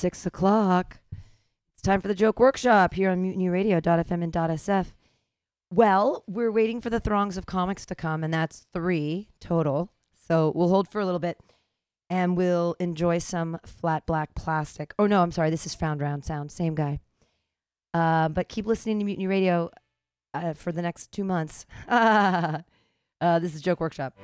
six o'clock. It's time for the joke workshop here on mutinyradio.fm and .sf. Well, we're waiting for the throngs of comics to come, and that's three total. So we'll hold for a little bit, and we'll enjoy some flat black plastic. Oh no, I'm sorry. This is Found Round Sound. Same guy. Uh, but keep listening to Mutiny Radio uh, for the next two months. uh, this is Joke Workshop.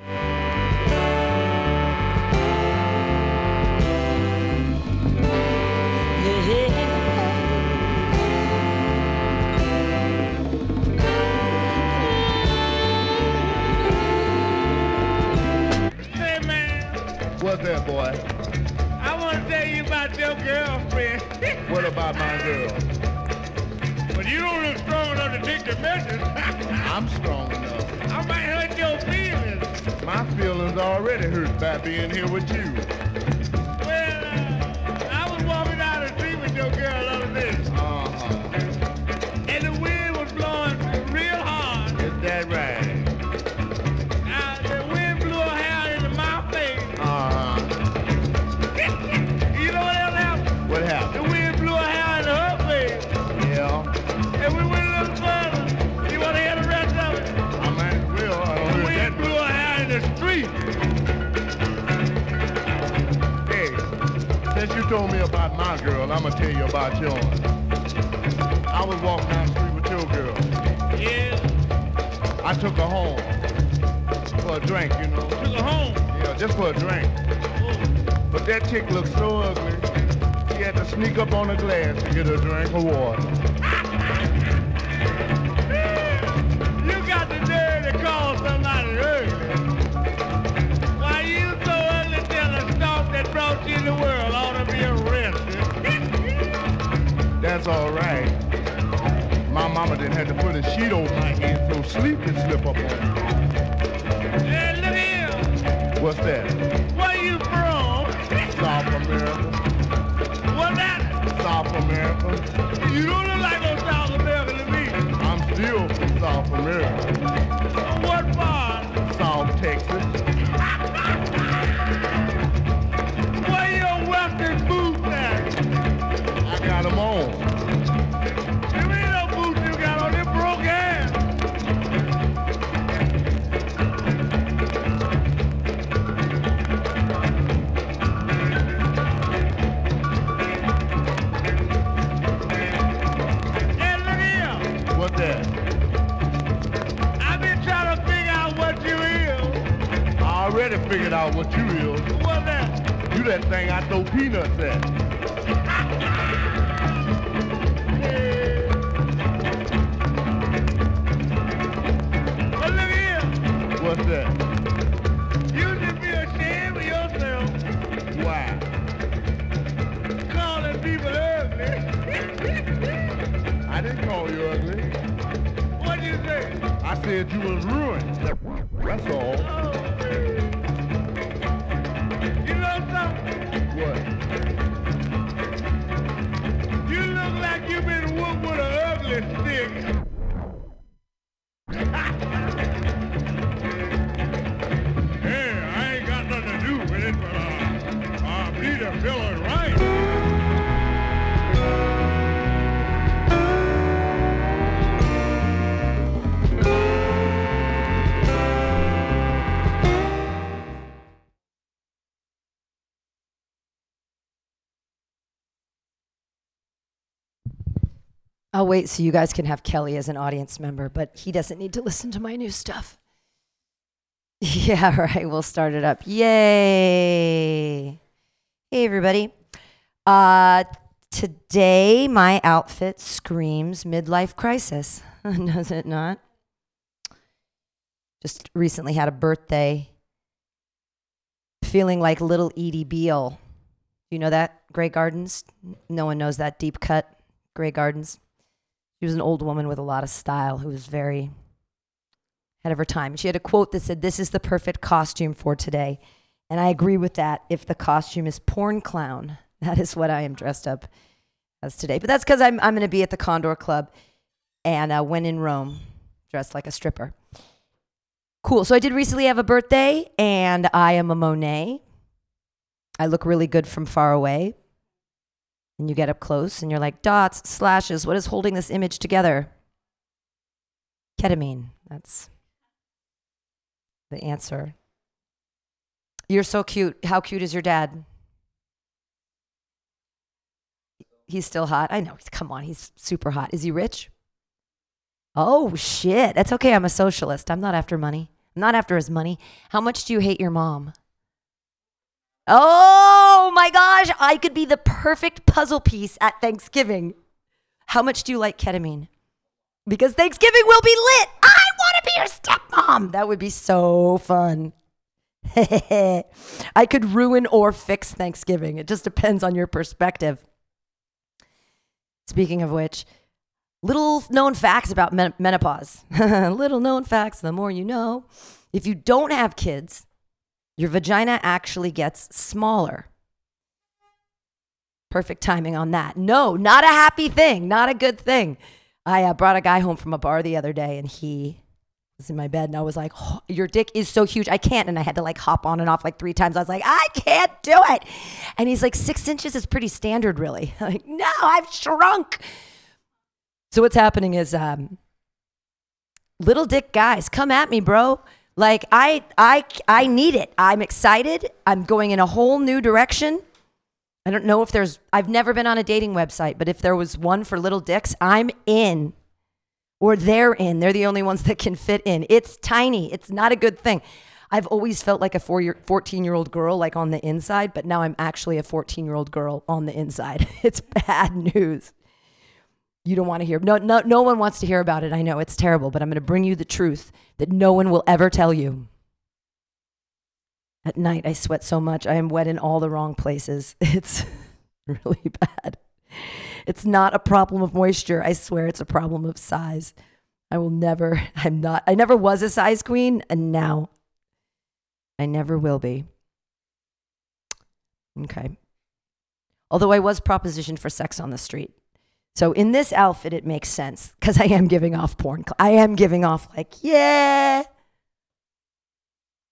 What's that, boy? I want to tell you about your girlfriend. What about my girl? but you don't look strong enough to take the message. I'm strong enough. I might hurt your feelings. My feelings already hurt by being here with you. Well, uh, I was walking down the street with your girl the other day, told me about my girl, I'm gonna tell you about yours. I was walking down the street with your girl. Yeah, I took her home for a drink, you know. took her home. Yeah, just for a drink. Oh. But that chick looked so ugly, she had to sneak up on the glass to get a drink of water. You got the nerve to call somebody ugly. That's all right. My mama didn't have to put a sheet over my head so sleep could slip up on me. hey, look here. What's that? Where you from? South America. What that? South America. You don't look like no South American to me. I'm still from South America. Figured out what you is. What that? You that thing I throw peanuts at. But look here. What's that? You should be ashamed of yourself Why? calling people ugly. I didn't call you ugly. What'd you say? I said you was ruined. Stick. I'll wait so you guys can have Kelly as an audience member, but he doesn't need to listen to my new stuff. Yeah, right. We'll start it up. Yay. Hey, everybody. Uh, today, my outfit screams midlife crisis. Does it not? Just recently had a birthday. Feeling like little Edie Beale. You know that? Grey Gardens? No one knows that deep cut. Grey Gardens. She was an old woman with a lot of style who was very ahead of her time. She had a quote that said, This is the perfect costume for today. And I agree with that. If the costume is porn clown, that is what I am dressed up as today. But that's because I'm, I'm going to be at the Condor Club and uh, when in Rome, dressed like a stripper. Cool. So I did recently have a birthday, and I am a Monet. I look really good from far away. And you get up close and you're like, dots, slashes, what is holding this image together? Ketamine. That's the answer. You're so cute. How cute is your dad? He's still hot. I know. Come on. He's super hot. Is he rich? Oh, shit. That's okay. I'm a socialist. I'm not after money. I'm not after his money. How much do you hate your mom? Oh my gosh. I could be the perfect puzzle piece at Thanksgiving. How much do you like ketamine? Because Thanksgiving will be lit. I want to be your stepmom. That would be so fun. I could ruin or fix Thanksgiving. It just depends on your perspective. Speaking of which, little known facts about men- menopause. little known facts, the more you know. If you don't have kids, your vagina actually gets smaller. Perfect timing on that. No, not a happy thing, not a good thing. I uh, brought a guy home from a bar the other day and he was in my bed and I was like, oh, Your dick is so huge. I can't. And I had to like hop on and off like three times. I was like, I can't do it. And he's like, Six inches is pretty standard, really. I'm like, no, I've shrunk. So what's happening is um, little dick guys, come at me, bro. Like I I I need it. I'm excited. I'm going in a whole new direction. I don't know if there's I've never been on a dating website, but if there was one for little dicks, I'm in. Or they're in. They're the only ones that can fit in. It's tiny. It's not a good thing. I've always felt like a four year, 14 year old girl, like on the inside, but now I'm actually a 14 year old girl on the inside. It's bad news. You don't want to hear. No, no, no one wants to hear about it. I know it's terrible, but I'm going to bring you the truth that no one will ever tell you. At night, I sweat so much. I am wet in all the wrong places. It's really bad. It's not a problem of moisture. I swear it's a problem of size. I will never, I'm not, I never was a size queen, and now I never will be. Okay. Although I was propositioned for sex on the street. So in this outfit, it makes sense because I am giving off porn. I am giving off, like, yeah.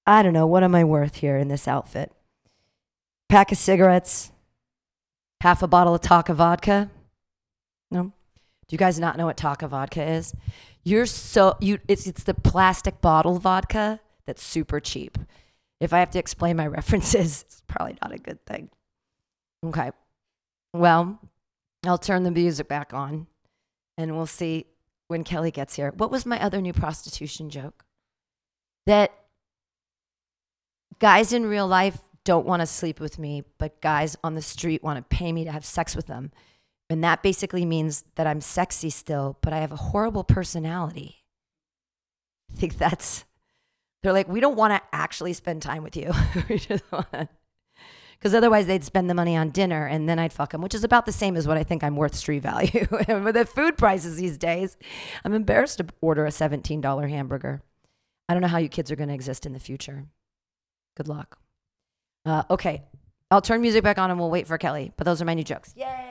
I don't know. What am I worth here in this outfit? Pack of cigarettes, half a bottle of Taaka vodka. No? Do you guys not know what Taaka vodka is? You're so you it's it's the plastic bottle vodka that's super cheap. If I have to explain my references, it's probably not a good thing. Okay. Well, I'll turn the music back on and we'll see when Kelly gets here. What was my other new prostitution joke? That guys in real life don't want to sleep with me, but guys on the street want to pay me to have sex with them. And that basically means that I'm sexy still, but I have a horrible personality. I think that's, they're like, we don't want to actually spend time with you. we just want because otherwise they'd spend the money on dinner and then I'd fuck them, which is about the same as what I think I'm worth street value. With the food prices these days, I'm embarrassed to order a $17 hamburger. I don't know how you kids are going to exist in the future. Good luck. Uh, okay, I'll turn music back on and we'll wait for Kelly. But those are my new jokes. Yay!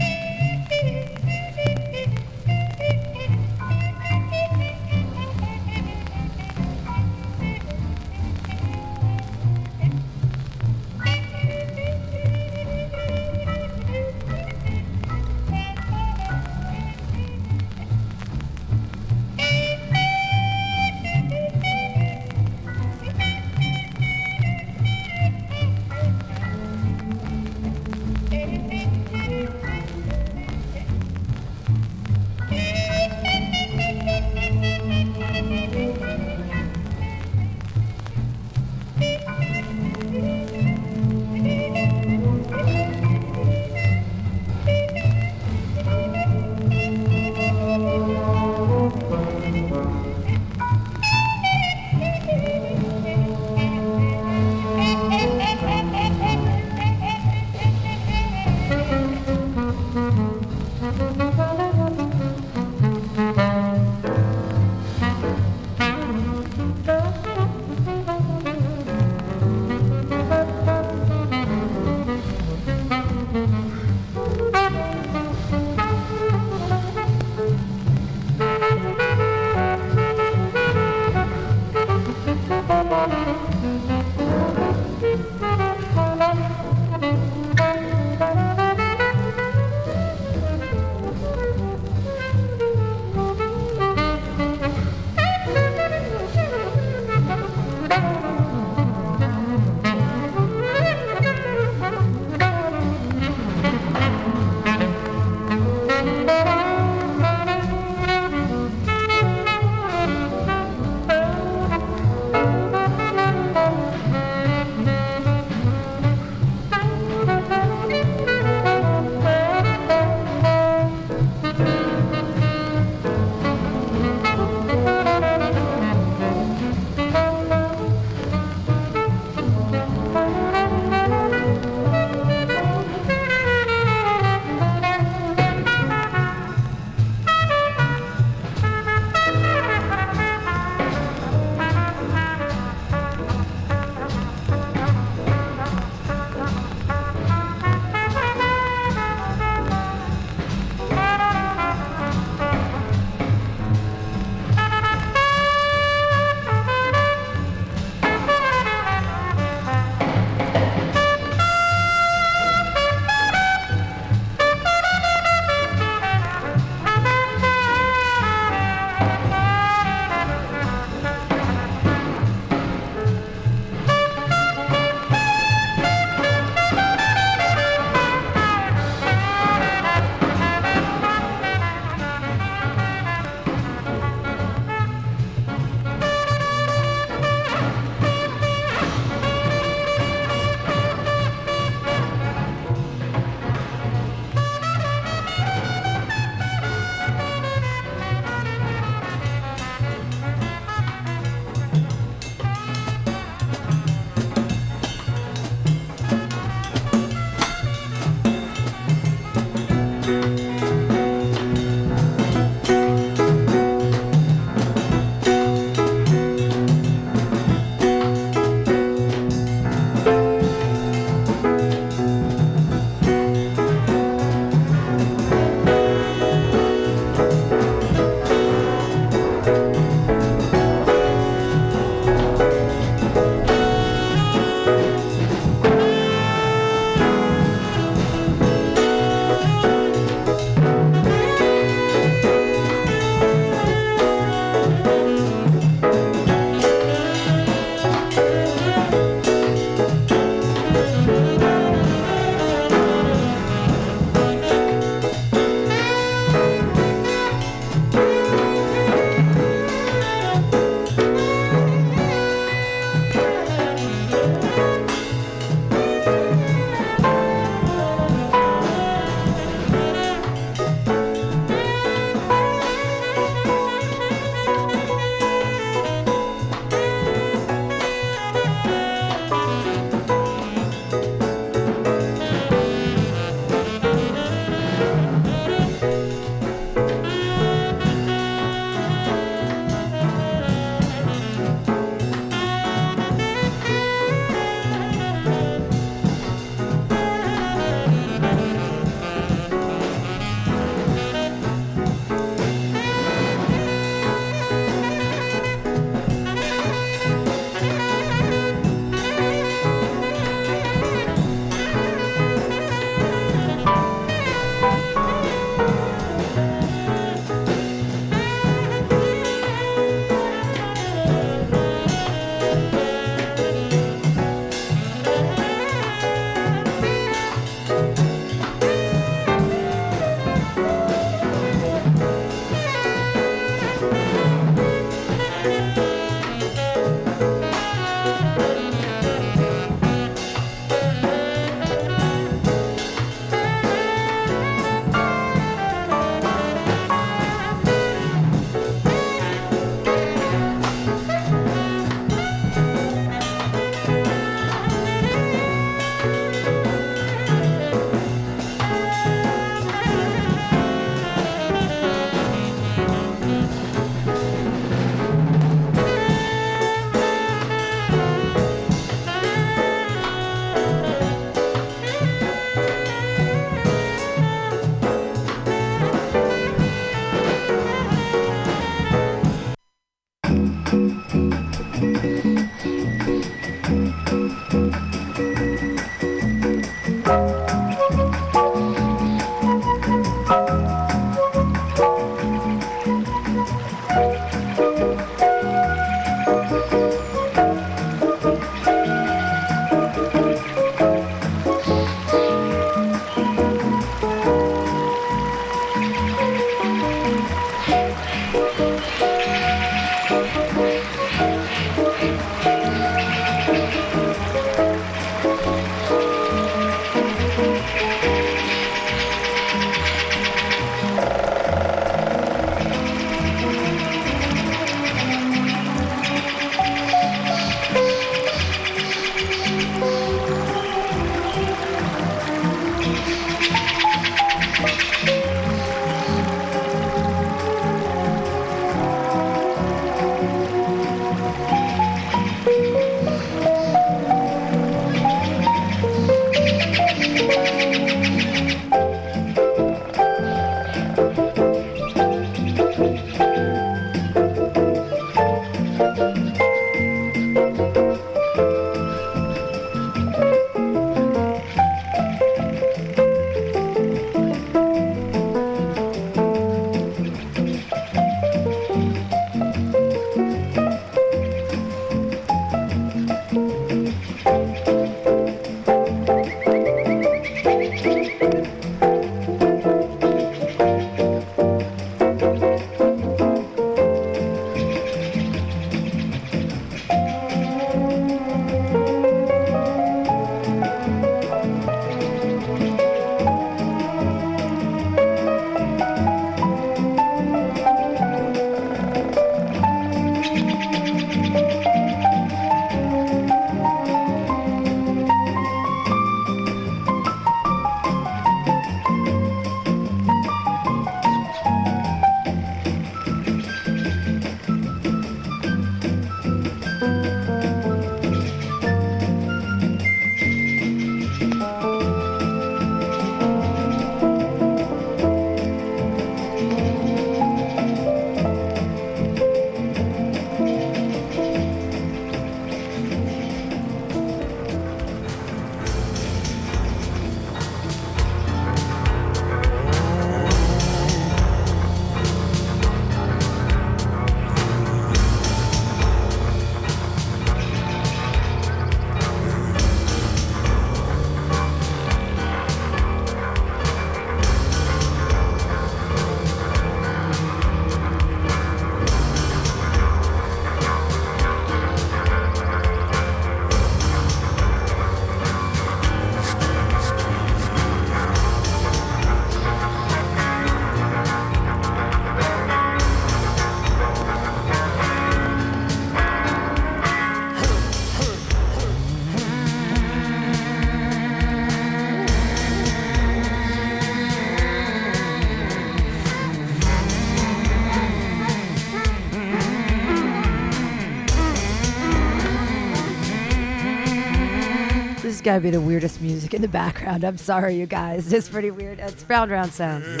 Gotta be the weirdest music in the background. I'm sorry, you guys. It's pretty weird. It's round round sound. Said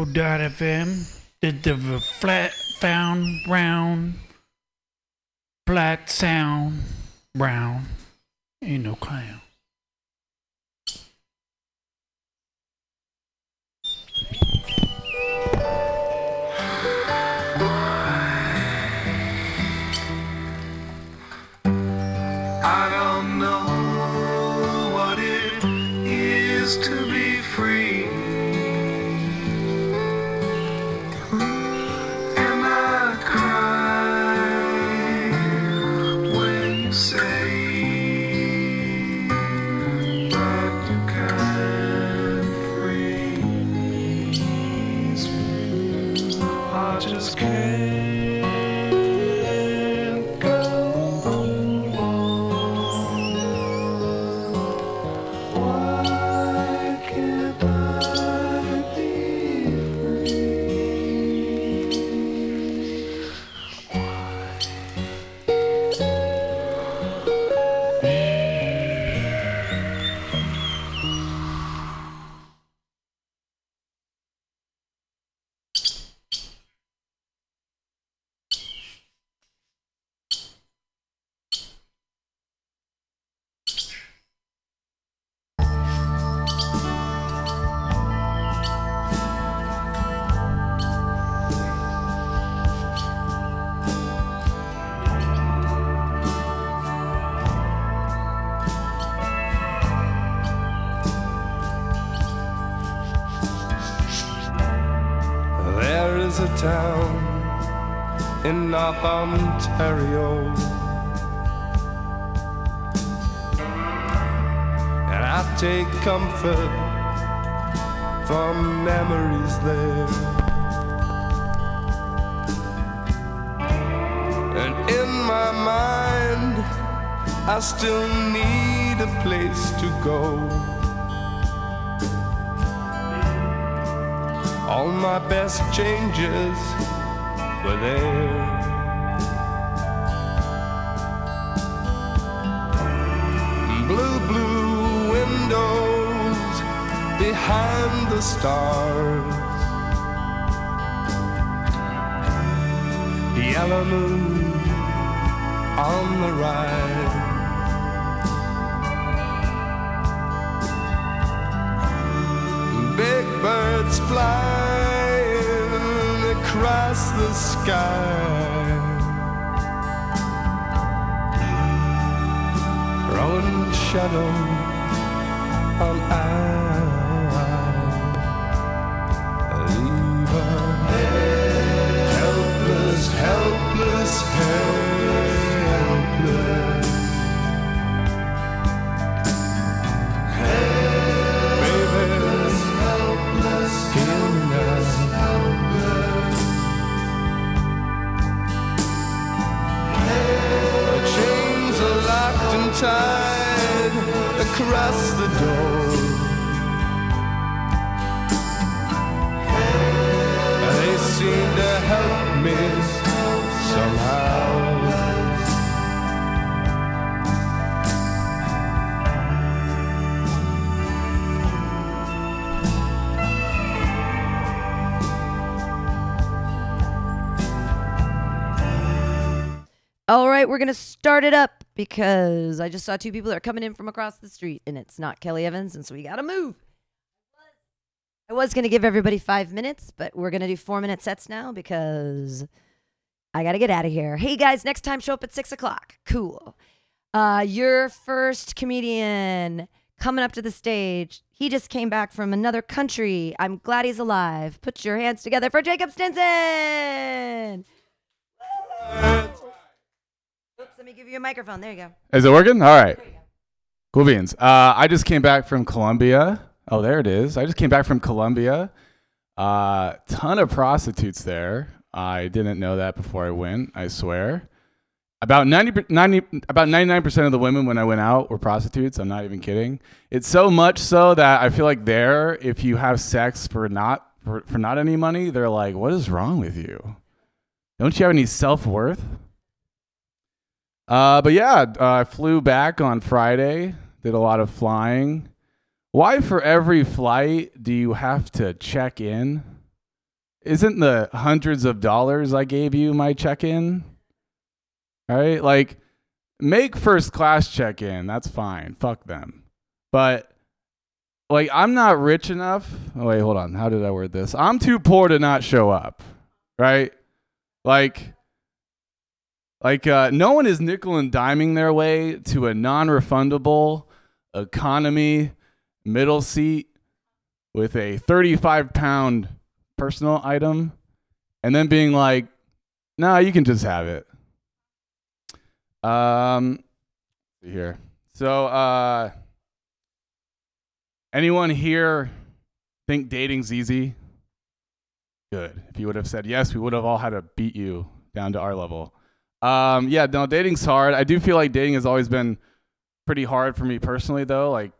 MutinyRadio.fm did the flat found round flat sound brown ain't no clown. I don't know what it is to Ontario. And I take comfort from memories there. And in my mind, I still need a place to go. All my best changes were there. The stars. Yellow moon on the rise. Big birds flying across the sky. Throwing shadow right, we're gonna start it up because I just saw two people that are coming in from across the street, and it's not Kelly Evans, and so we gotta move. I was gonna give everybody five minutes, but we're gonna do four minute sets now because I gotta get out of here. Hey guys, next time show up at six o'clock. Cool. Uh, your first comedian coming up to the stage. He just came back from another country. I'm glad he's alive. Put your hands together for Jacob Stinson. Let me give you a microphone. There you go. Is it working? All right. Cool beans. Uh, I just came back from Colombia. Oh, there it is. I just came back from Colombia. Uh, ton of prostitutes there. I didn't know that before I went. I swear. About 90, 90 about 99% of the women when I went out were prostitutes. I'm not even kidding. It's so much so that I feel like there, if you have sex for not for, for not any money, they're like, "What is wrong with you? Don't you have any self worth?" Uh, but yeah, uh, I flew back on Friday. Did a lot of flying. Why for every flight do you have to check in? Isn't the hundreds of dollars I gave you my check in? Right, like make first class check in. That's fine. Fuck them. But like I'm not rich enough. Oh wait, hold on. How did I word this? I'm too poor to not show up. Right? Like like uh, no one is nickel and diming their way to a non-refundable economy middle seat with a 35 pound personal item and then being like, no, you can just have it. Um, here. So, uh, anyone here think dating's easy? Good. If you would have said yes, we would have all had to beat you down to our level. Um, yeah, no, dating's hard. I do feel like dating has always been pretty hard for me personally, though. Like,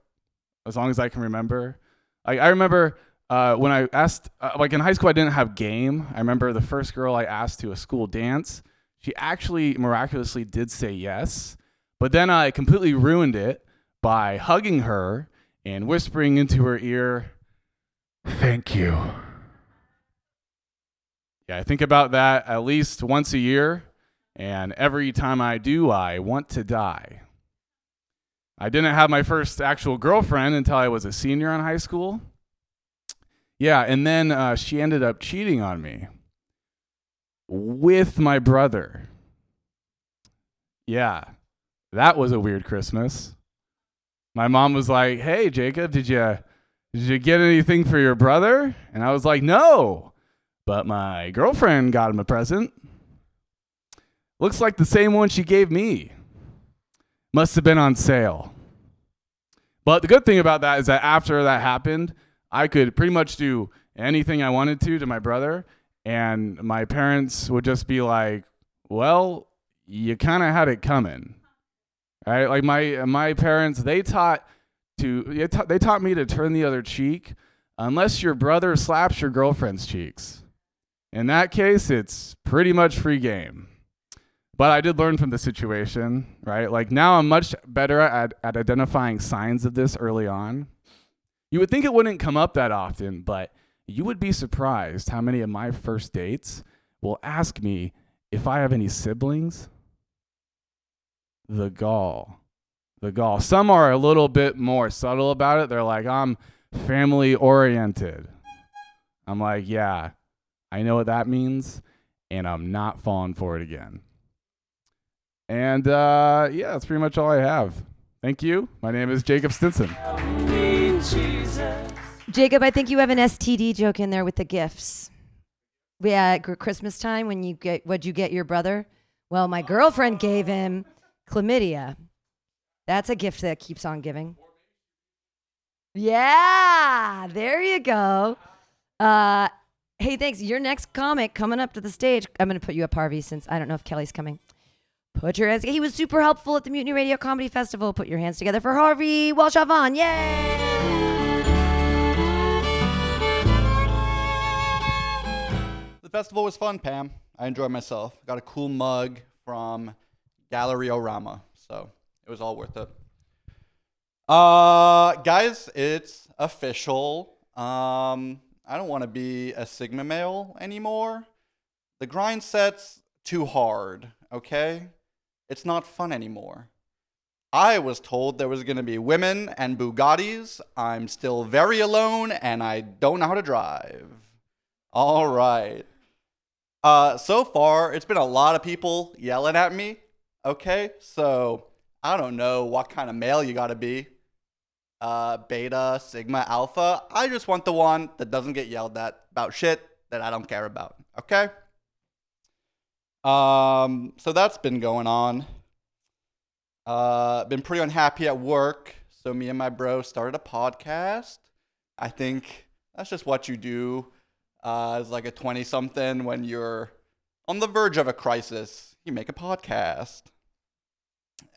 as long as I can remember. Like, I remember uh, when I asked, uh, like in high school, I didn't have game. I remember the first girl I asked to a school dance. She actually miraculously did say yes, but then I completely ruined it by hugging her and whispering into her ear, "Thank you." Yeah, I think about that at least once a year, and every time I do, I want to die. I didn't have my first actual girlfriend until I was a senior in high school. Yeah, and then uh, she ended up cheating on me with my brother. Yeah, that was a weird Christmas. My mom was like, "Hey, Jacob, did you did you get anything for your brother?" And I was like, "No, but my girlfriend got him a present. Looks like the same one she gave me. Must have been on sale." But the good thing about that is that after that happened, I could pretty much do anything I wanted to to my brother, and my parents would just be like, "Well, you kind of had it coming." Right? Like my my parents, they taught to they taught, they taught me to turn the other cheek unless your brother slaps your girlfriend's cheeks. In that case, it's pretty much free game. But I did learn from the situation, right? Like now I'm much better at, at identifying signs of this early on. You would think it wouldn't come up that often, but you would be surprised how many of my first dates will ask me if I have any siblings. The gall. The gall. Some are a little bit more subtle about it. They're like, I'm family oriented. I'm like, yeah, I know what that means, and I'm not falling for it again. And uh, yeah, that's pretty much all I have. Thank you. My name is Jacob Stinson. Jacob, I think you have an STD joke in there with the gifts. Yeah, at Christmas time when you get what'd you get your brother? Well, my girlfriend gave him chlamydia. That's a gift that keeps on giving. Yeah, there you go. Uh, hey, thanks. Your next comic coming up to the stage. I'm going to put you up, Harvey, since I don't know if Kelly's coming. Put your hands. He was super helpful at the Mutiny Radio Comedy Festival. Put your hands together for Harvey Walshavon. Yay! The festival was fun, Pam. I enjoyed myself. Got a cool mug from Gallery-O-Rama, so it was all worth it. Uh, guys, it's official. Um, I don't want to be a Sigma male anymore. The grind set's too hard, okay? It's not fun anymore. I was told there was going to be women and Bugattis. I'm still very alone and I don't know how to drive. All right. Uh, so far, it's been a lot of people yelling at me. Okay, so I don't know what kind of male you gotta be. Uh, beta, sigma, alpha. I just want the one that doesn't get yelled at about shit that I don't care about. Okay. Um, so that's been going on. Uh, been pretty unhappy at work. So me and my bro started a podcast. I think that's just what you do uh, as like a 20 something when you're on the verge of a crisis. You make a podcast.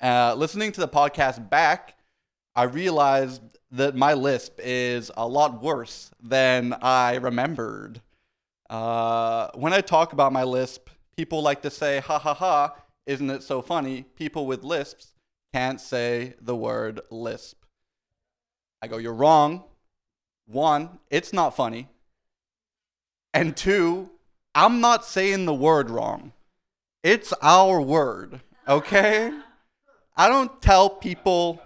Uh, listening to the podcast back, I realized that my lisp is a lot worse than I remembered. Uh, when I talk about my lisp, people like to say, ha ha ha, isn't it so funny? People with lisps can't say the word lisp. I go, you're wrong. One, it's not funny. And two, I'm not saying the word wrong. It's our word, okay? I don't tell people,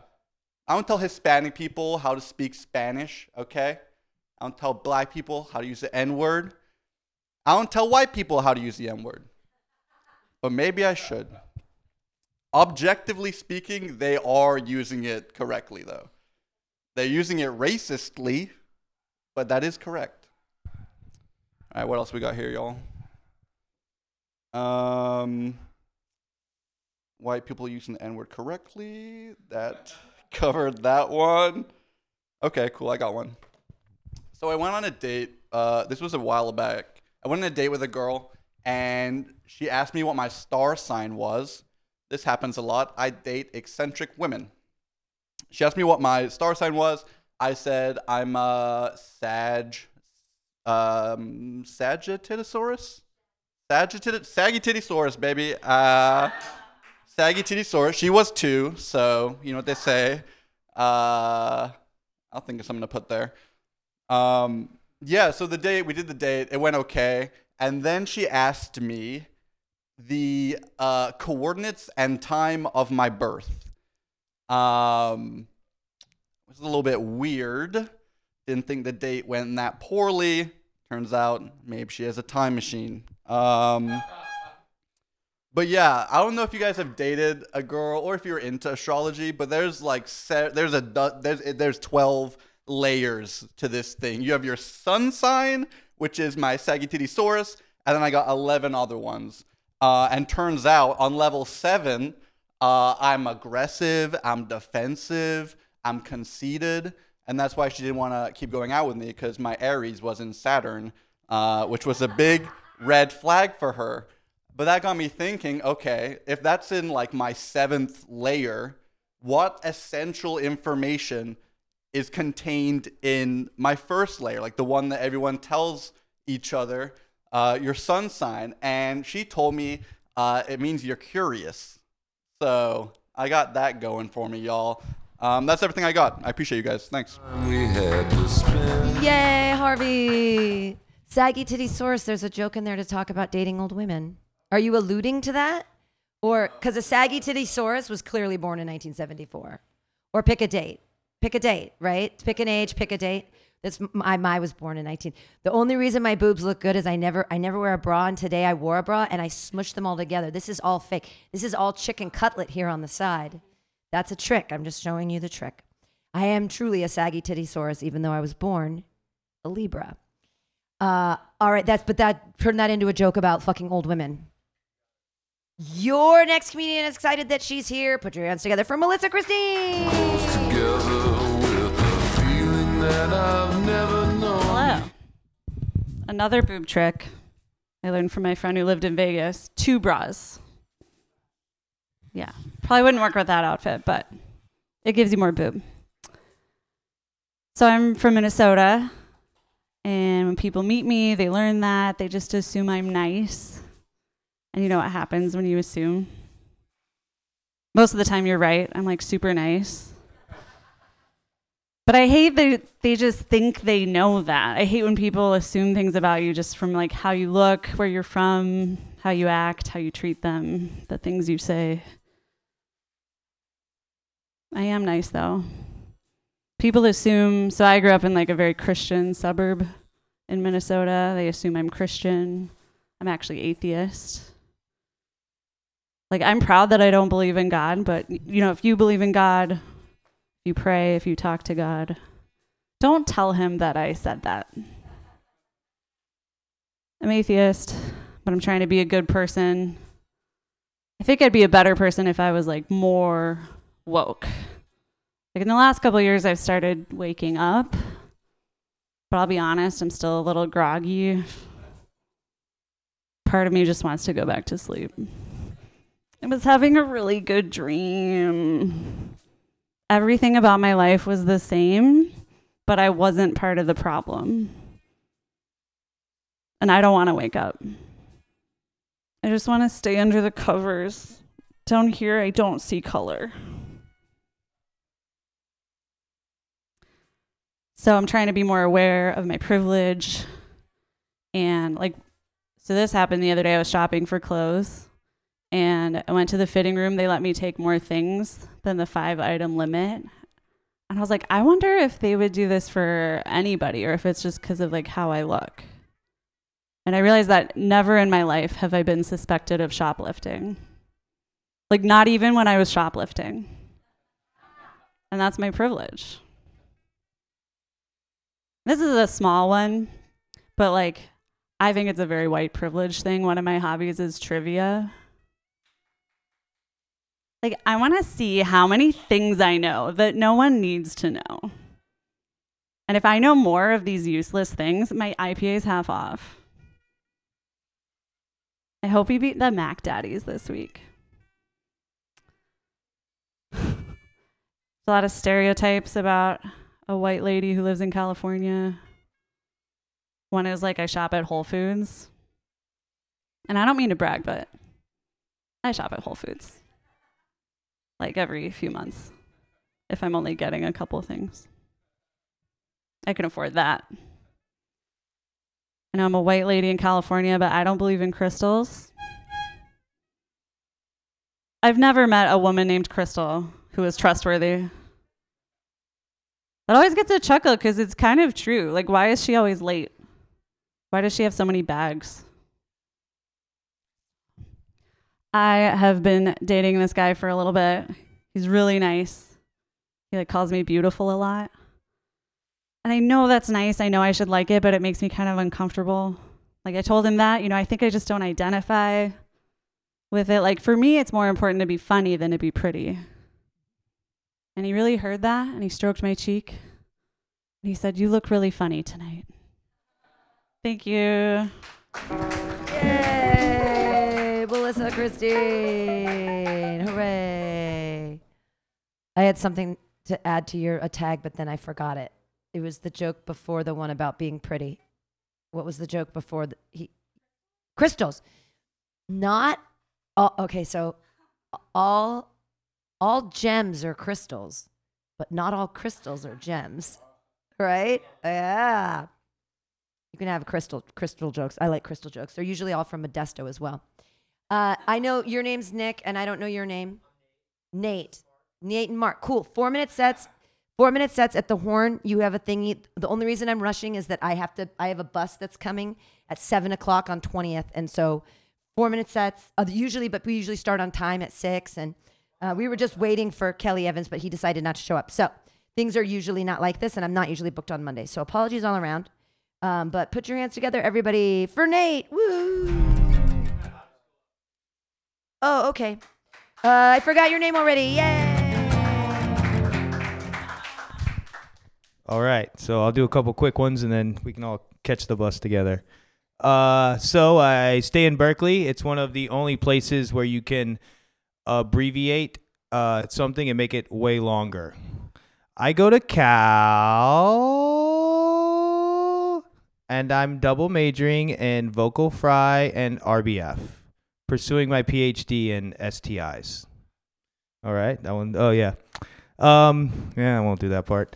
I don't tell Hispanic people how to speak Spanish, okay? I don't tell black people how to use the N word. I don't tell white people how to use the N word. But maybe I should. Objectively speaking, they are using it correctly, though. They're using it racistly, but that is correct. All right, what else we got here, y'all? Um, white people using the N word correctly. That covered that one. Okay, cool. I got one. So I went on a date. Uh, this was a while back. I went on a date with a girl, and she asked me what my star sign was. This happens a lot. I date eccentric women. She asked me what my star sign was. I said I'm a Sag, um, Sagittatosaurus. Sagittit- Sagittatosaurus, baby. Uh, Sagittatosaurus. She was two, so you know what they say. Uh, I'll think of something to put there. Um, yeah, so the date, we did the date, it went okay. And then she asked me the uh, coordinates and time of my birth. Um, it was a little bit weird. Didn't think the date went that poorly. Turns out maybe she has a time machine. Um, but yeah, I don't know if you guys have dated a girl or if you're into astrology, but there's like there's a there's there's 12 layers to this thing. You have your sun sign, which is my Sagittatosaurus, and then I got 11 other ones. Uh, and turns out on level 7, uh, I'm aggressive, I'm defensive, I'm conceited, and that's why she didn't want to keep going out with me because my Aries was in Saturn, uh, which was a big red flag for her. But that got me thinking okay, if that's in like my seventh layer, what essential information is contained in my first layer, like the one that everyone tells each other, uh, your sun sign? And she told me uh, it means you're curious. So I got that going for me, y'all. Um, that's everything I got. I appreciate you guys. Thanks. We had to spend. Yay, Harvey. Saggy Titty Source, there's a joke in there to talk about dating old women. Are you alluding to that? Or because a saggy titty Saurus was clearly born in 1974. Or pick a date. Pick a date, right? Pick an age, pick a date. That's my, my was born in 19. The only reason my boobs look good is I never I never wear a bra and today I wore a bra and I smushed them all together. This is all fake. This is all chicken cutlet here on the side. That's a trick. I'm just showing you the trick. I am truly a saggy titty even though I was born a Libra. Uh, all right, that's but that turned that into a joke about fucking old women. Your next comedian is excited that she's here. Put your hands together for Melissa Christine. together with a feeling that I've never known. Hello. Another boob trick I learned from my friend who lived in Vegas. Two bras. Yeah. Probably wouldn't work with that outfit, but it gives you more boob. So I'm from Minnesota, and when people meet me, they learn that. They just assume I'm nice. And you know what happens when you assume? Most of the time, you're right. I'm like super nice. But I hate that they just think they know that. I hate when people assume things about you just from like how you look, where you're from, how you act, how you treat them, the things you say. I am nice though. People assume, so I grew up in like a very Christian suburb in Minnesota. They assume I'm Christian. I'm actually atheist. Like I'm proud that I don't believe in God, but you know, if you believe in God, you pray, if you talk to God, don't tell him that I said that. I'm atheist, but I'm trying to be a good person. I think I'd be a better person if I was like more woke. Like in the last couple years I've started waking up. But I'll be honest, I'm still a little groggy. Part of me just wants to go back to sleep. I was having a really good dream. Everything about my life was the same, but I wasn't part of the problem. And I don't want to wake up. I just want to stay under the covers. Down here, I don't see color. So I'm trying to be more aware of my privilege. And like, so this happened the other day. I was shopping for clothes and I went to the fitting room. They let me take more things than the five item limit. And I was like, I wonder if they would do this for anybody or if it's just because of like how I look. And I realized that never in my life have I been suspected of shoplifting. Like, not even when I was shoplifting. And that's my privilege. This is a small one, but like, I think it's a very white privilege thing. One of my hobbies is trivia. Like, I want to see how many things I know that no one needs to know. And if I know more of these useless things, my IPA is half off. I hope we beat the Mac Daddies this week. A lot of stereotypes about a white lady who lives in California. One is like I shop at Whole Foods. And I don't mean to brag, but I shop at Whole Foods like every few months if I'm only getting a couple things. I can afford that. I know I'm a white lady in California, but I don't believe in crystals. I've never met a woman named Crystal who is trustworthy. I always get to chuckle because it's kind of true. Like, why is she always late? Why does she have so many bags? I have been dating this guy for a little bit. He's really nice. He like calls me beautiful a lot. And I know that's nice. I know I should like it, but it makes me kind of uncomfortable. Like I told him that, you know, I think I just don't identify with it. Like for me, it's more important to be funny than to be pretty. And he really heard that and he stroked my cheek. And he said, You look really funny tonight. Thank you. Yay! Melissa Christine. Hooray. I had something to add to your a tag, but then I forgot it. It was the joke before the one about being pretty. What was the joke before the, he crystals? Not all, okay, so all all gems are crystals, but not all crystals are gems. Right? Yeah. You can have crystal crystal jokes. I like crystal jokes. They're usually all from Modesto as well. Uh, I know your name's Nick, and I don't know your name. Nate. Nate and Mark. Cool. Four minute sets. Four minute sets at the Horn. You have a thingy. The only reason I'm rushing is that I have to. I have a bus that's coming at seven o'clock on twentieth, and so four minute sets. Uh, usually, but we usually start on time at six, and uh, we were just waiting for Kelly Evans, but he decided not to show up. So things are usually not like this, and I'm not usually booked on Monday. So apologies all around. Um, but put your hands together, everybody, for Nate. Woo! Oh, okay. Uh, I forgot your name already. Yay! All right, so I'll do a couple quick ones and then we can all catch the bus together. Uh, so I stay in Berkeley. It's one of the only places where you can abbreviate uh, something and make it way longer. I go to Cal, and I'm double majoring in vocal fry and RBF, pursuing my PhD in STIs. All right, that one oh yeah. Um, yeah, I won't do that part.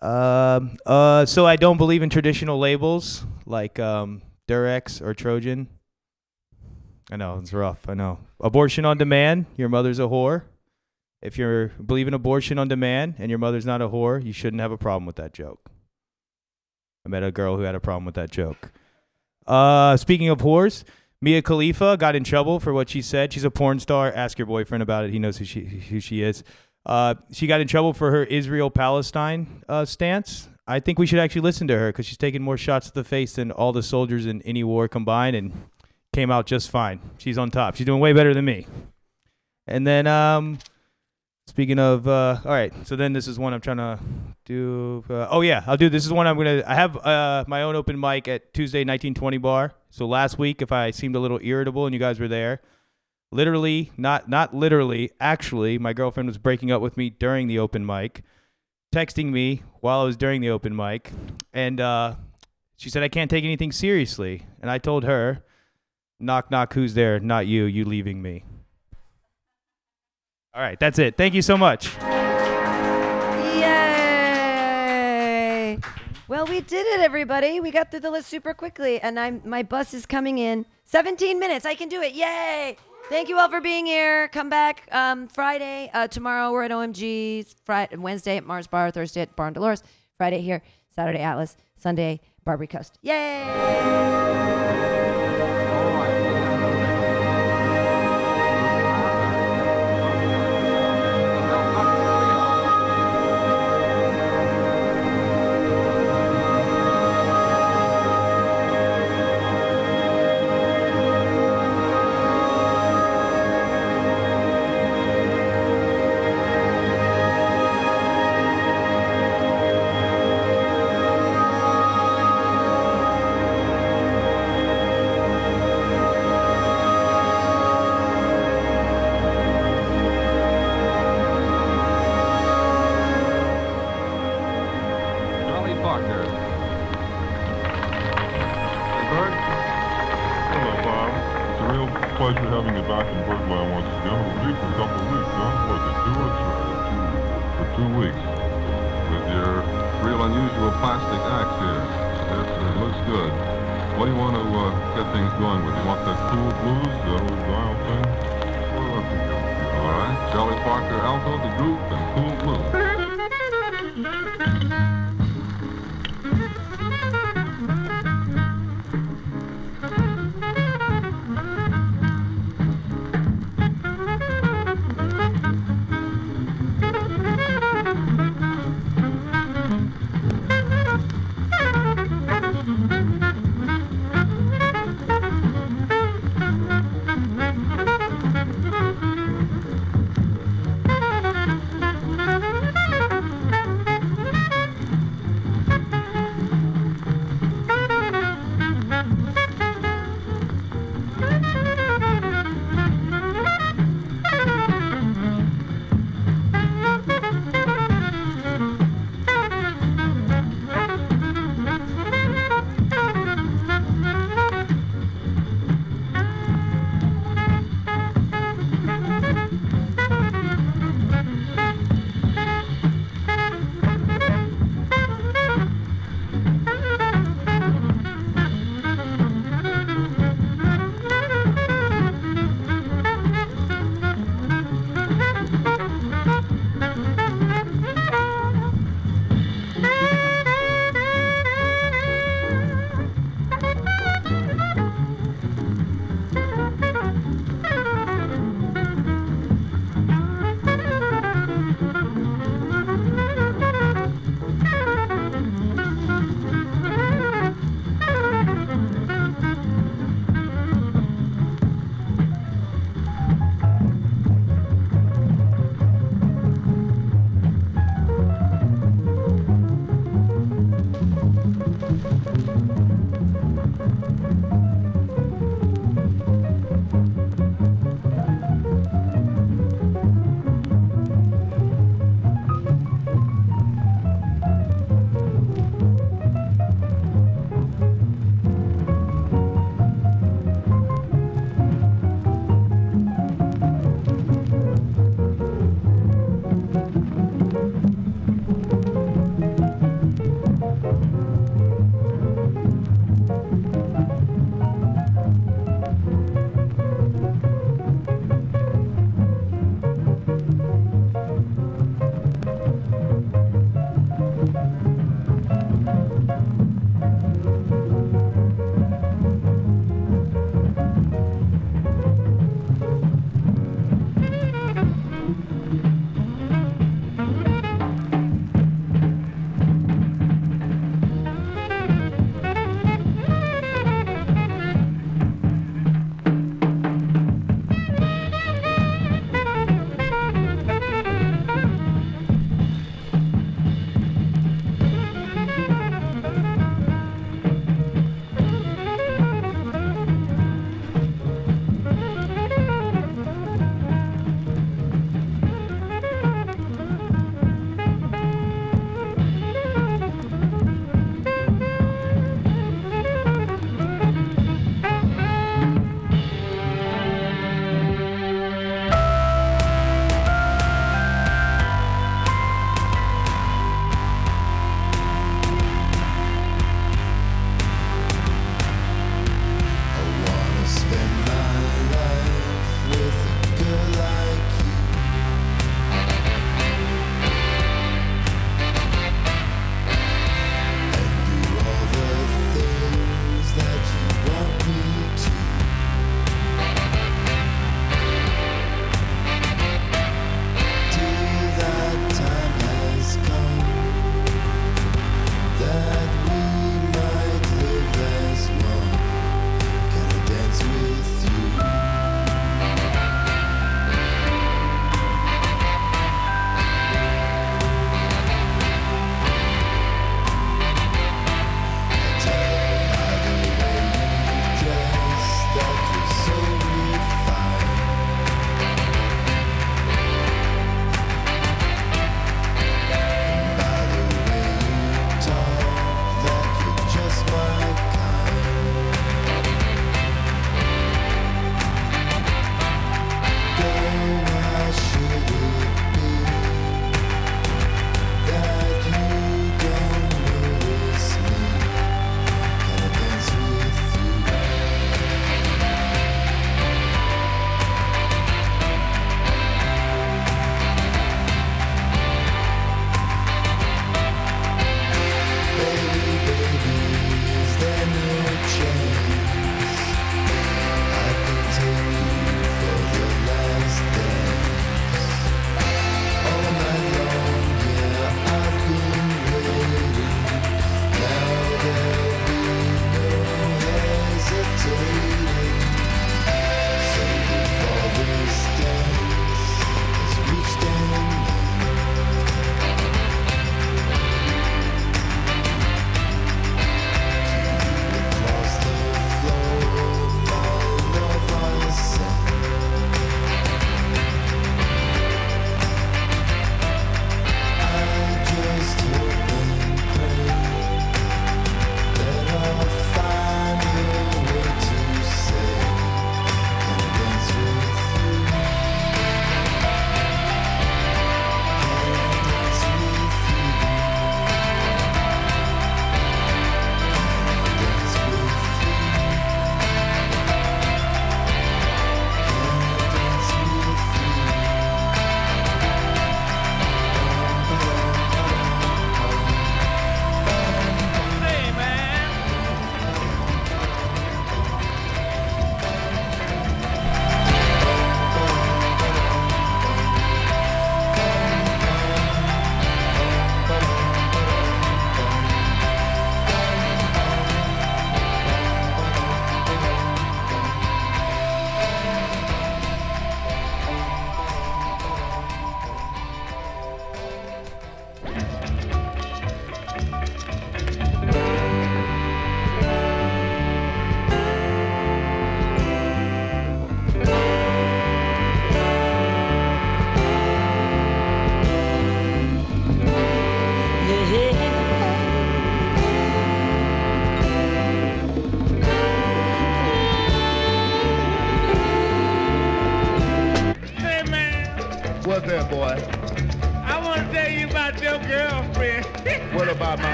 Um, uh, so I don't believe in traditional labels like um, Durex or Trojan. I know it's rough. I know. Abortion on demand. Your mother's a whore. If you're believe in abortion on demand and your mother's not a whore, you shouldn't have a problem with that joke. I met a girl who had a problem with that joke. Uh, speaking of whores, Mia Khalifa got in trouble for what she said. She's a porn star. Ask your boyfriend about it. He knows who she who she is. Uh, she got in trouble for her Israel Palestine uh, stance. I think we should actually listen to her because she's taken more shots to the face than all the soldiers in any war combined and came out just fine. She's on top. She's doing way better than me. And then, um, speaking of, uh, all right. So then this is one I'm trying to do. Uh, oh yeah, I'll do. This is one I'm gonna. I have uh, my own open mic at Tuesday 1920 bar. So last week, if I seemed a little irritable and you guys were there, literally not not literally actually my girlfriend was breaking up with me during the open mic texting me while i was during the open mic and uh, she said i can't take anything seriously. And i told her knock knock who's there? Not you you leaving me. All right that's it. Thank you so much Well, we did it, everybody. We got through the list super quickly, and I'm my bus is coming in 17 minutes. I can do it. Yay! Thank you all for being here. Come back um, Friday. Uh, tomorrow we're at OMG. Friday, Wednesday at Mars Bar. Thursday at Bar Dolores. Friday here. Saturday Atlas. Sunday Barbary Coast. Yay!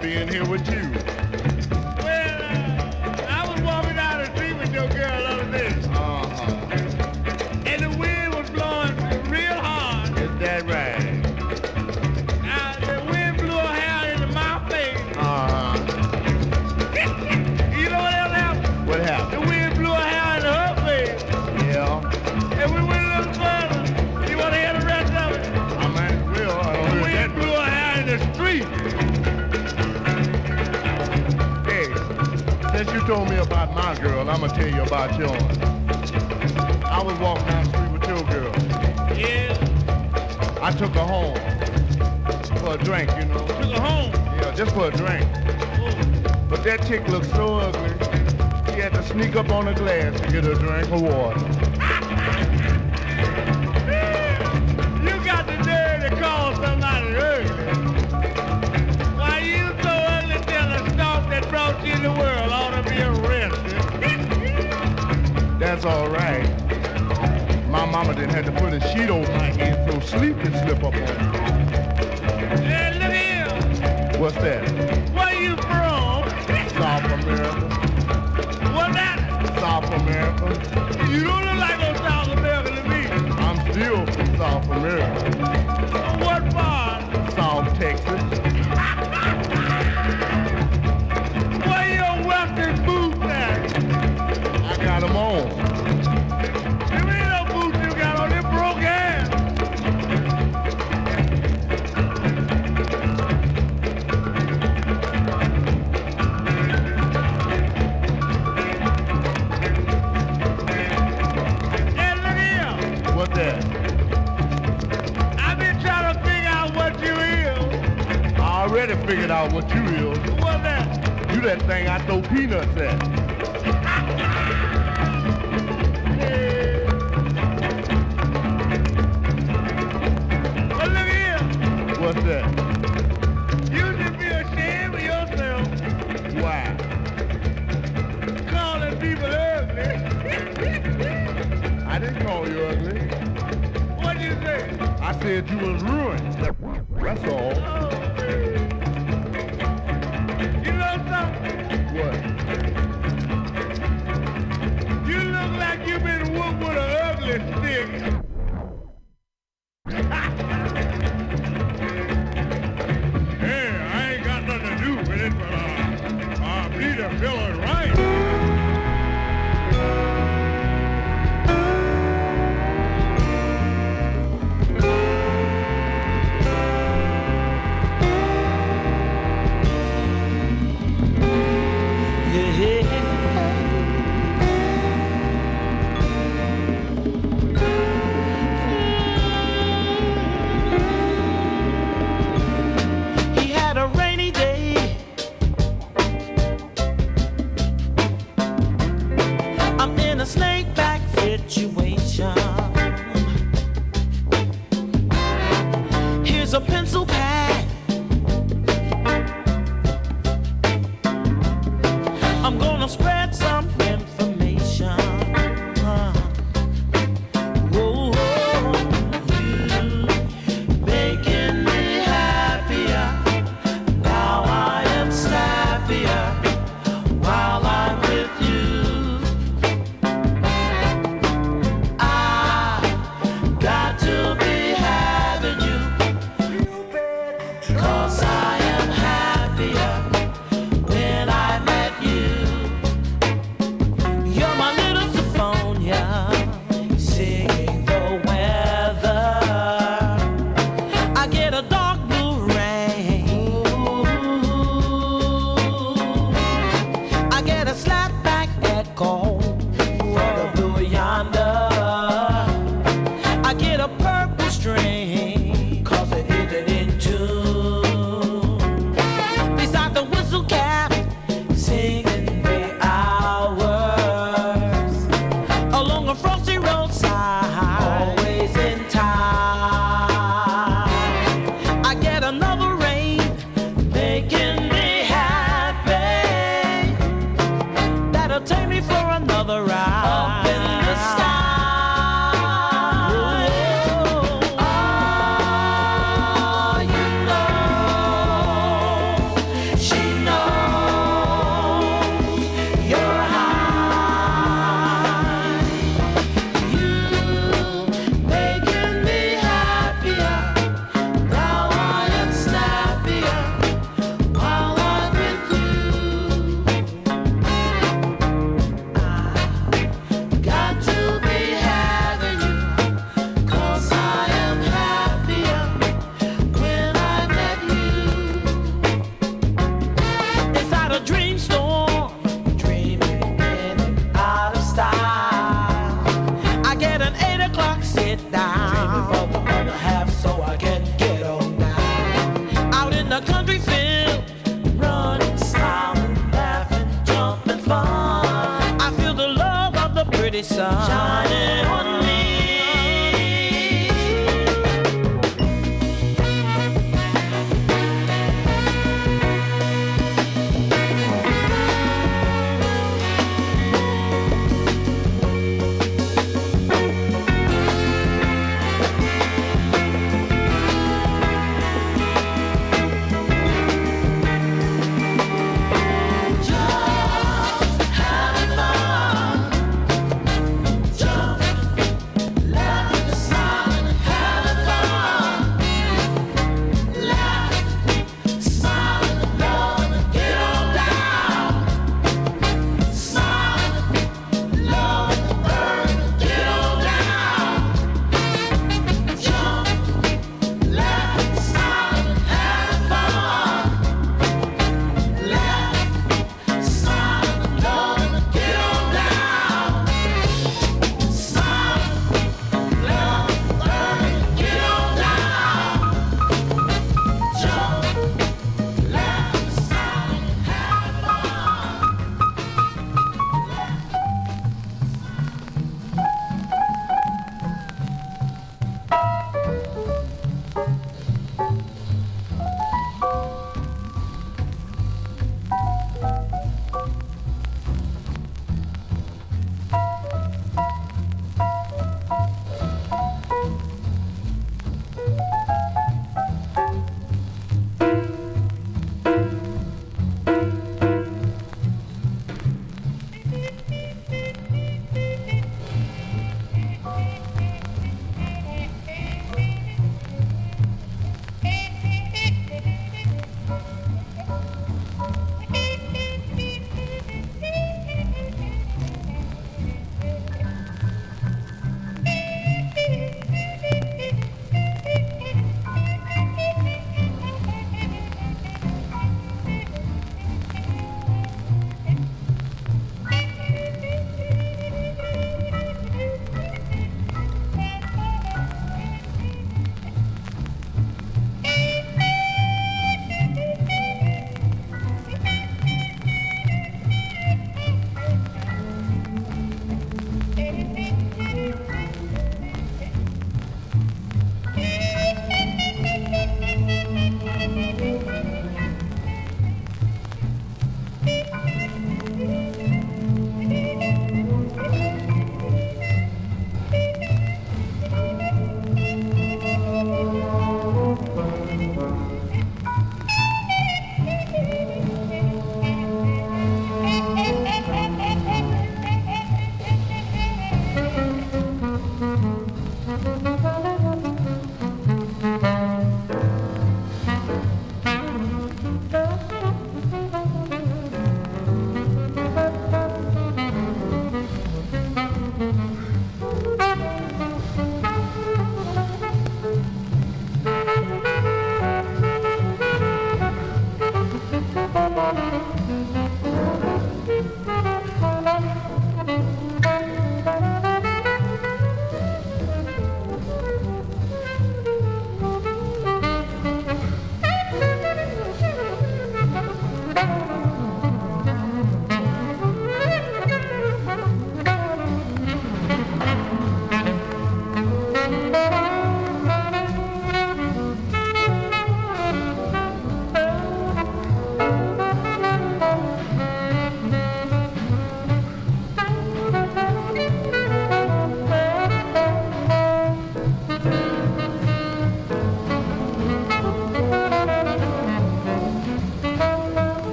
champion. took her home for a drink, you know. Took her home? Yeah, just for a drink. Oh. But that chick looked so ugly, he had to sneak up on a glass to get a drink of water. you got the nerve to call somebody ugly. Why you so ugly till the stalk that brought you in the world ought to be arrested? That's all right mama didn't have to put a sheet over my head so sleep could slip up on me. Hey, look here. What's that? Where you from? South America. What that? South America. You don't look like no South American to me. I'm still from South America. What part? South Texas. Where your Western boots at? I got them on. Mm-hmm.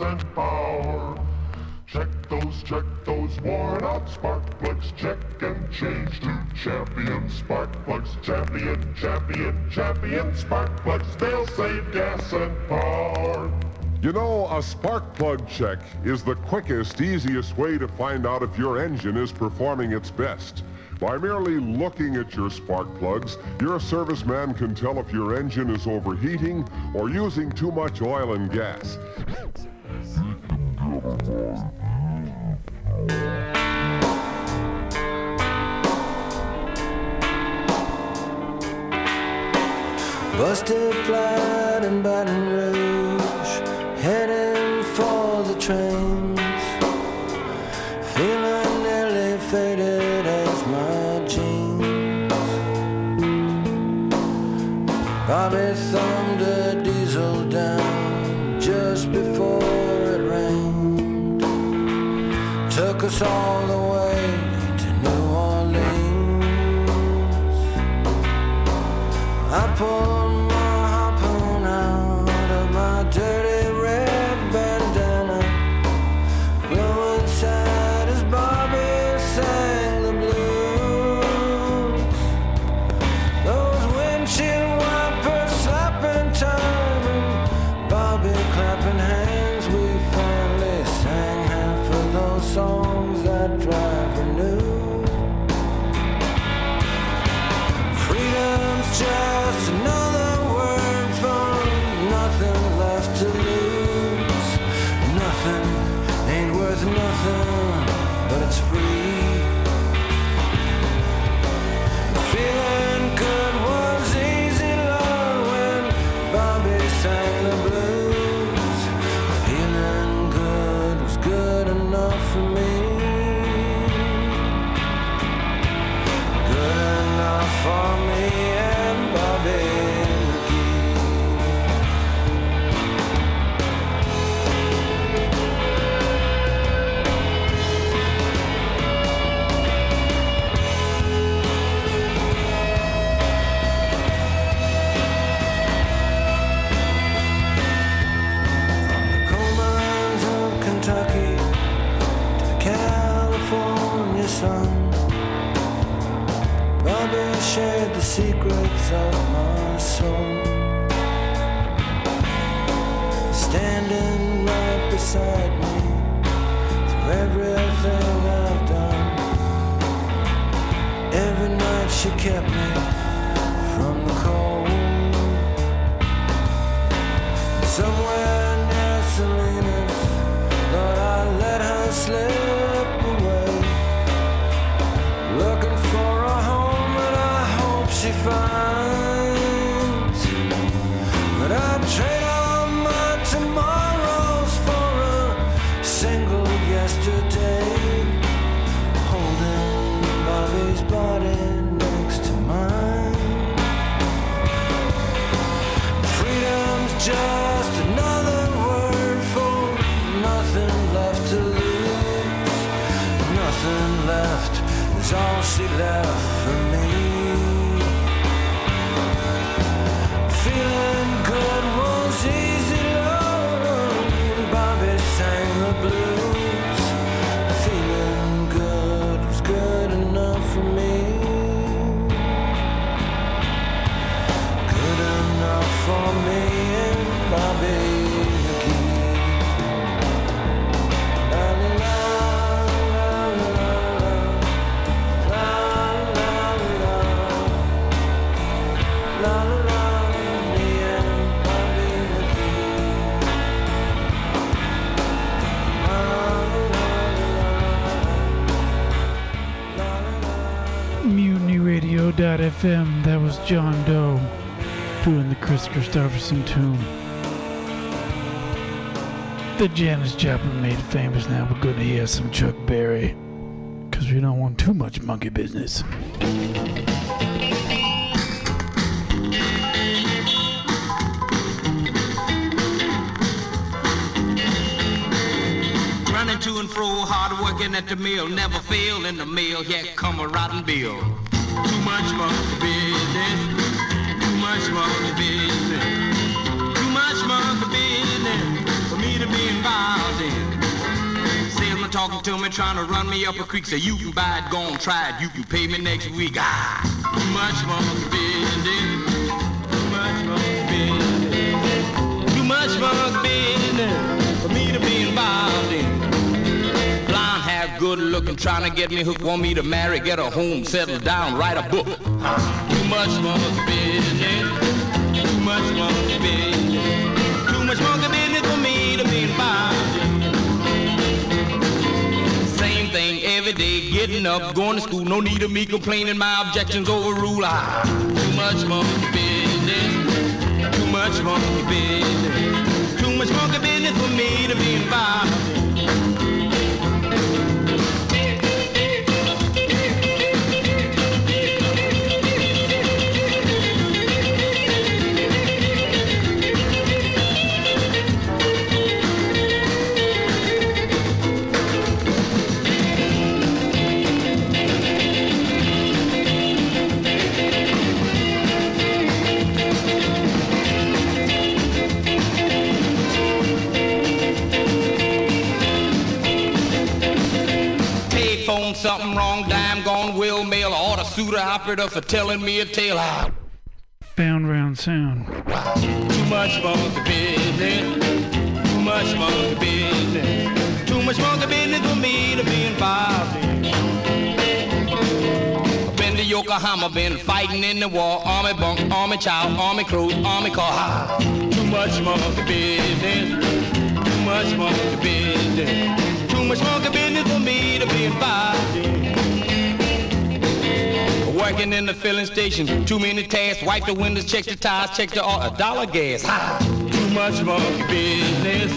And power. Check those, check those worn out spark plugs. Check and change to champion spark plugs. Champion, champion, champion spark plugs. They'll save gas and power. You know, a spark plug check is the quickest, easiest way to find out if your engine is performing its best. By merely looking at your spark plugs, your serviceman can tell if your engine is overheating or using too much oil and gas. Busted flat in Baton Rouge, heading for the trains. Feeling nearly faded as my jeans. Bobby all the way to New Orleans. I pulled done. Every night she kept me just MutinyRadio.fm. That was John Doe doing the Kris Kristofferson tune. The Janis Joplin made famous now. We're going to hear some Chuck Berry because we don't want too much monkey business. Running to and fro, hard working at the mill, never fail in the mill, yet come a rotten bill. Too much for business. Too much for business. Too much for business for me to be involved in. Salesman talking to me, trying to run me up a creek. Say you can buy it, go on try it. You can pay me next week. Ah, too much for business. Too much for business. Too much for business. Good looking, trying to get me hooked. Want me to marry, get a home, settle down, write a book. Too much monkey business. Too much monkey business. Too much monkey business for me to be involved. Same thing every day, getting up, going to school. No need of me complaining, my objections overrule. Ah, too much monkey business. Too much monkey business. Too much monkey business for me to be involved something wrong, dime gone, will mail, order suit operator for telling me a tale. Ah, Found round sound. Too much monkey business. Too much monkey business. Too much monkey business for me to be involved in. Been to Yokohama, been fighting in the war. Army bunk, army child, army clothes, army car. Too much monkey business. Too much monkey business. Too much monkey business for me to be involved in. Working in the filling station, too many tasks. Wipe the windows, check the tires, check the oil, a dollar gas. Ha! Too much monkey business.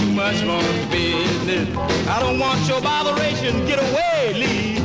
Too much monkey business. I don't want your botheration. Get away, leave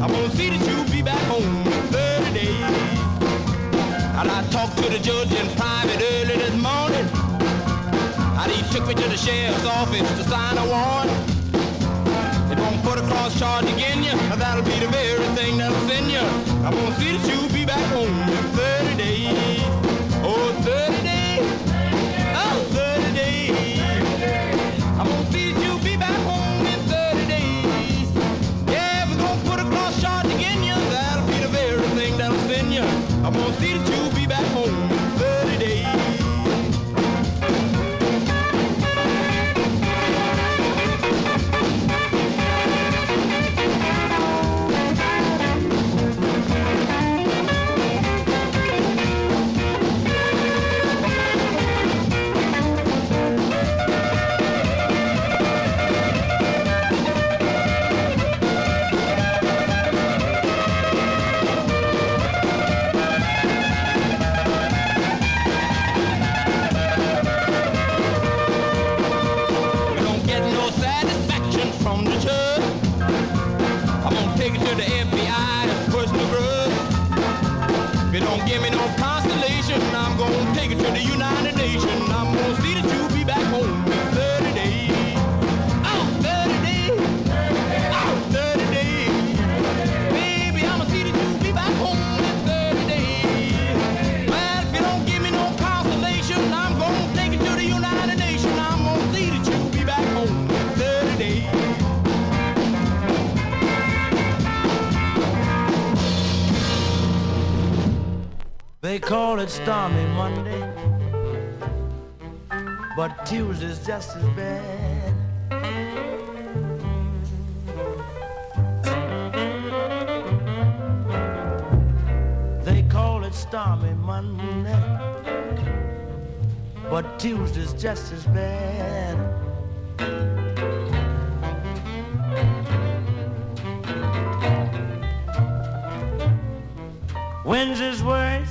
I want to see that you be back home in 30 days. And I talked to the judge in private early this morning. And he took me to the sheriff's office to sign a warrant. They won't put a cross charge again you, that'll be the very thing that'll send you. I want to see that you be back home in 30 days. Oh, Thursday. They call it stormy Monday, but Tuesday's just as bad. They call it stormy Monday, but Tuesday's just as bad. Wednesday's worse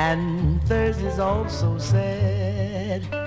and Thursday's also sad.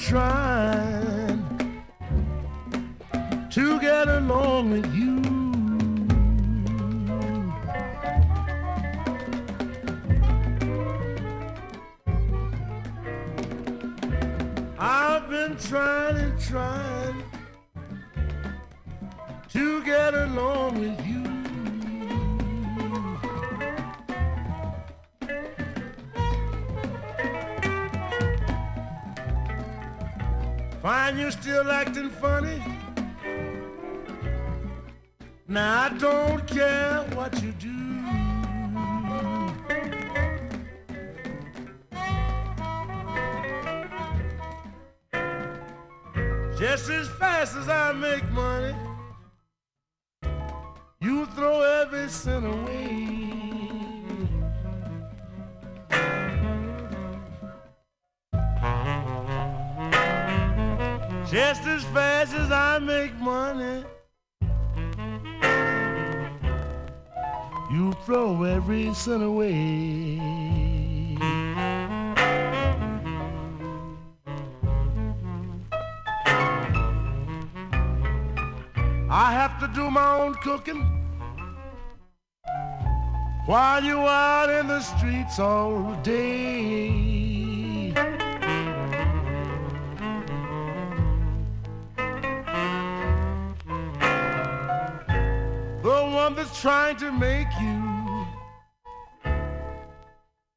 try. You throw every sin away. I have to do my own cooking while you out in the streets all day. that's trying to make you,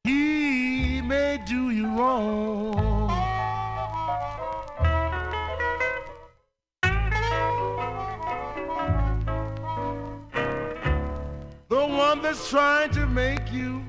he may do you wrong. The one that's trying to make you.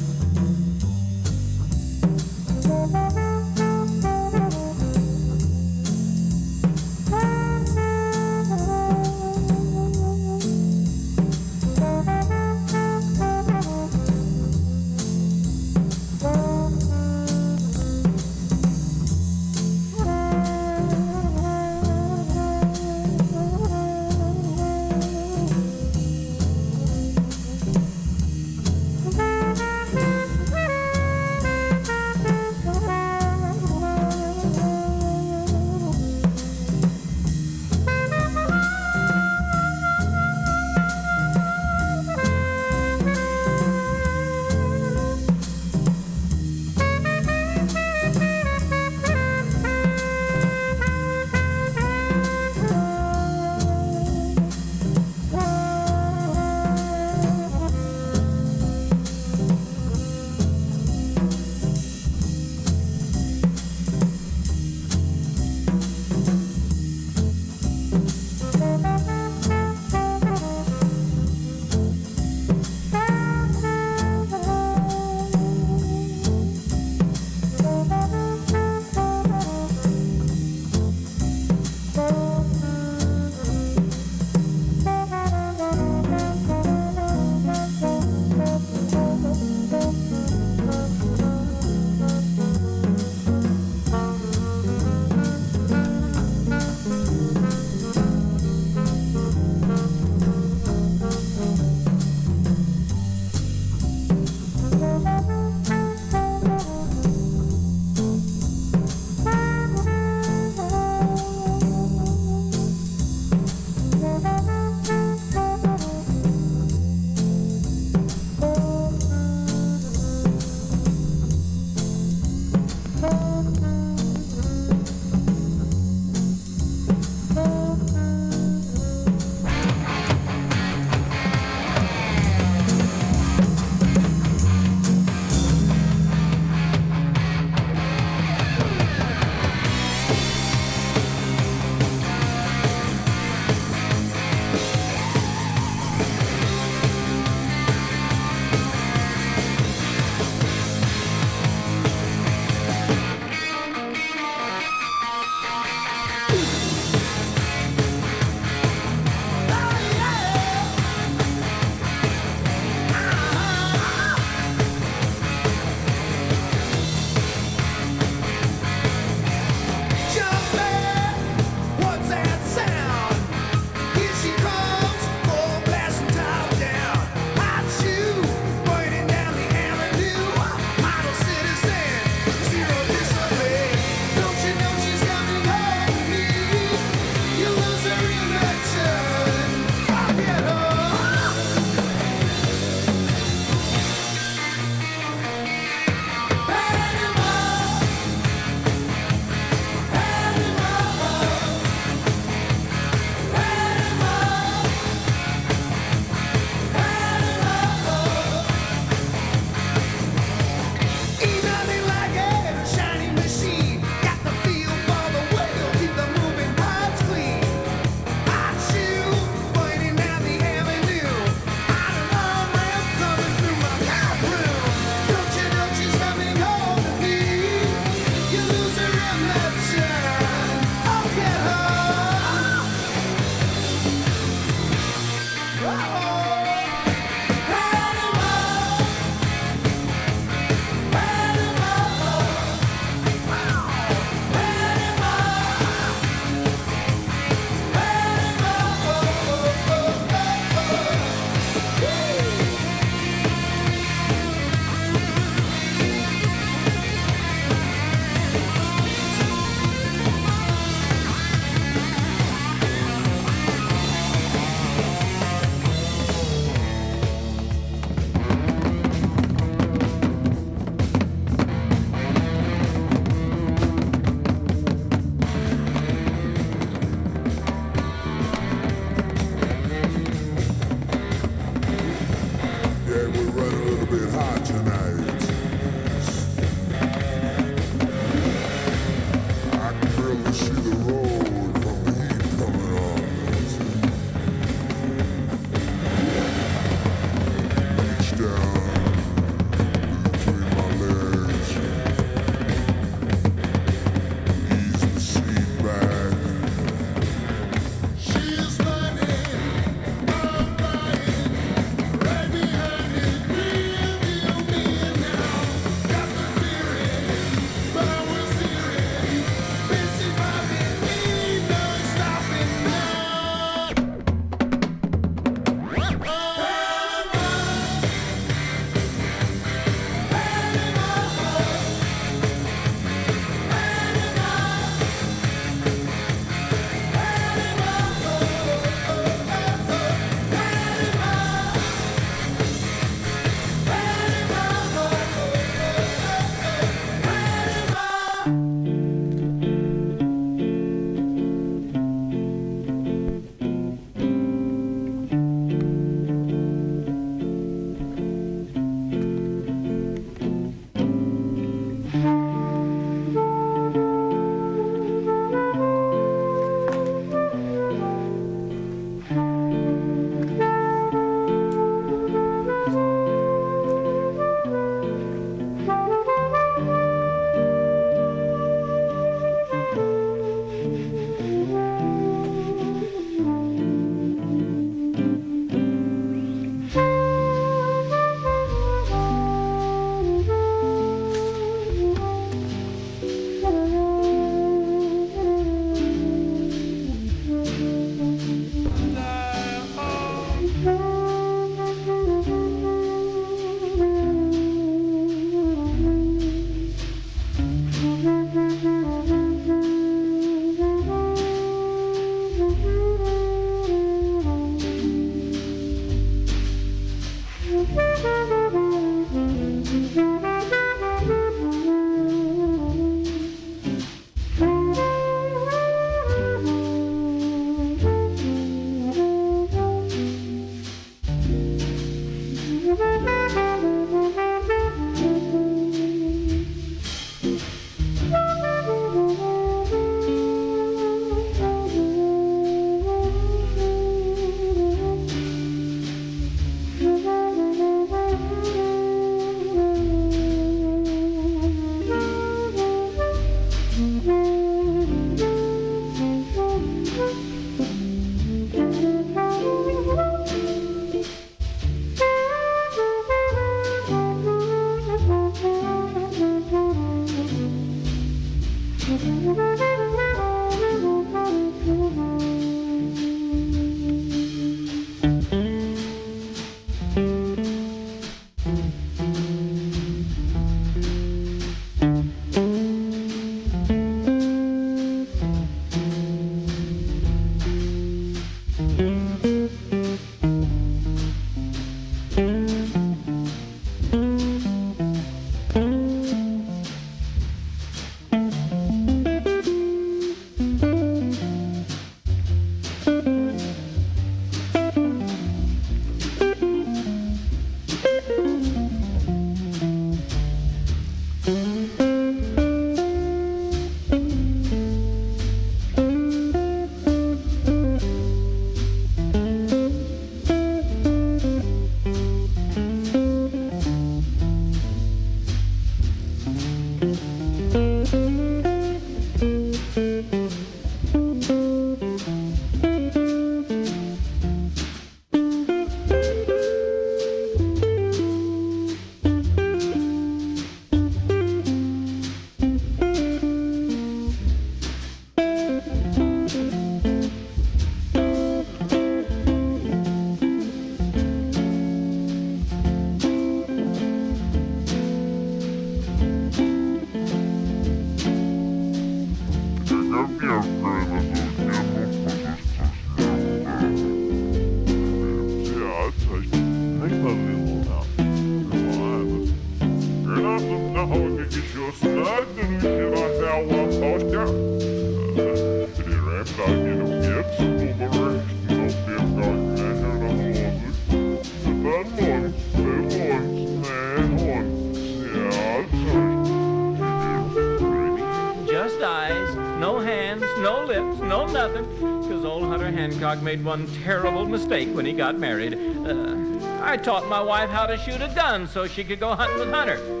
Made one terrible mistake when he got married. Uh, I taught my wife how to shoot a gun so she could go hunting with Hunter.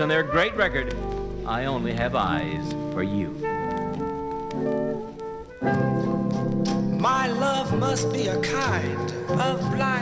And their great record. I only have eyes for you. My love must be a kind of blind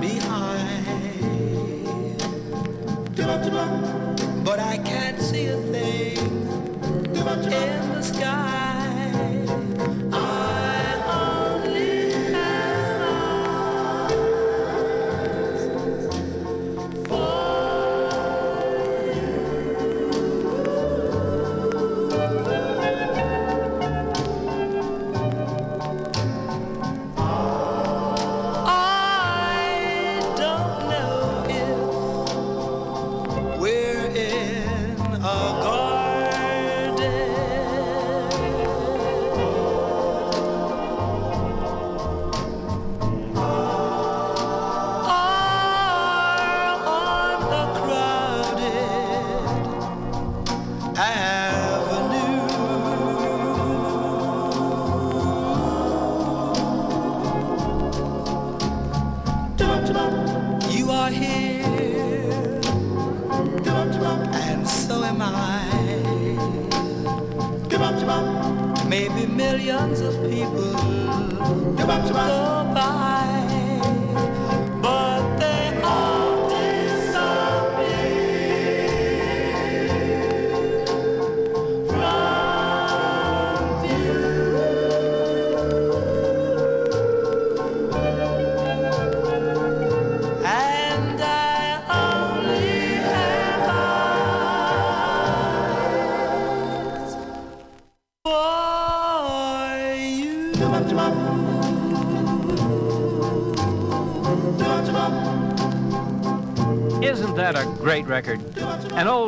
be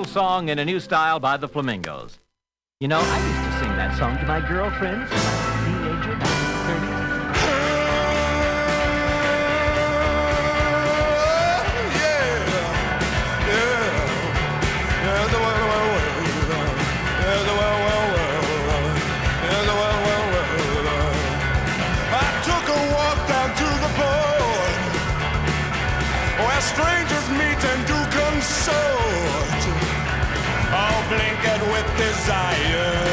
song in a new style by the Flamingos. You know, I used to sing that song to my girlfriends blinkered with desire.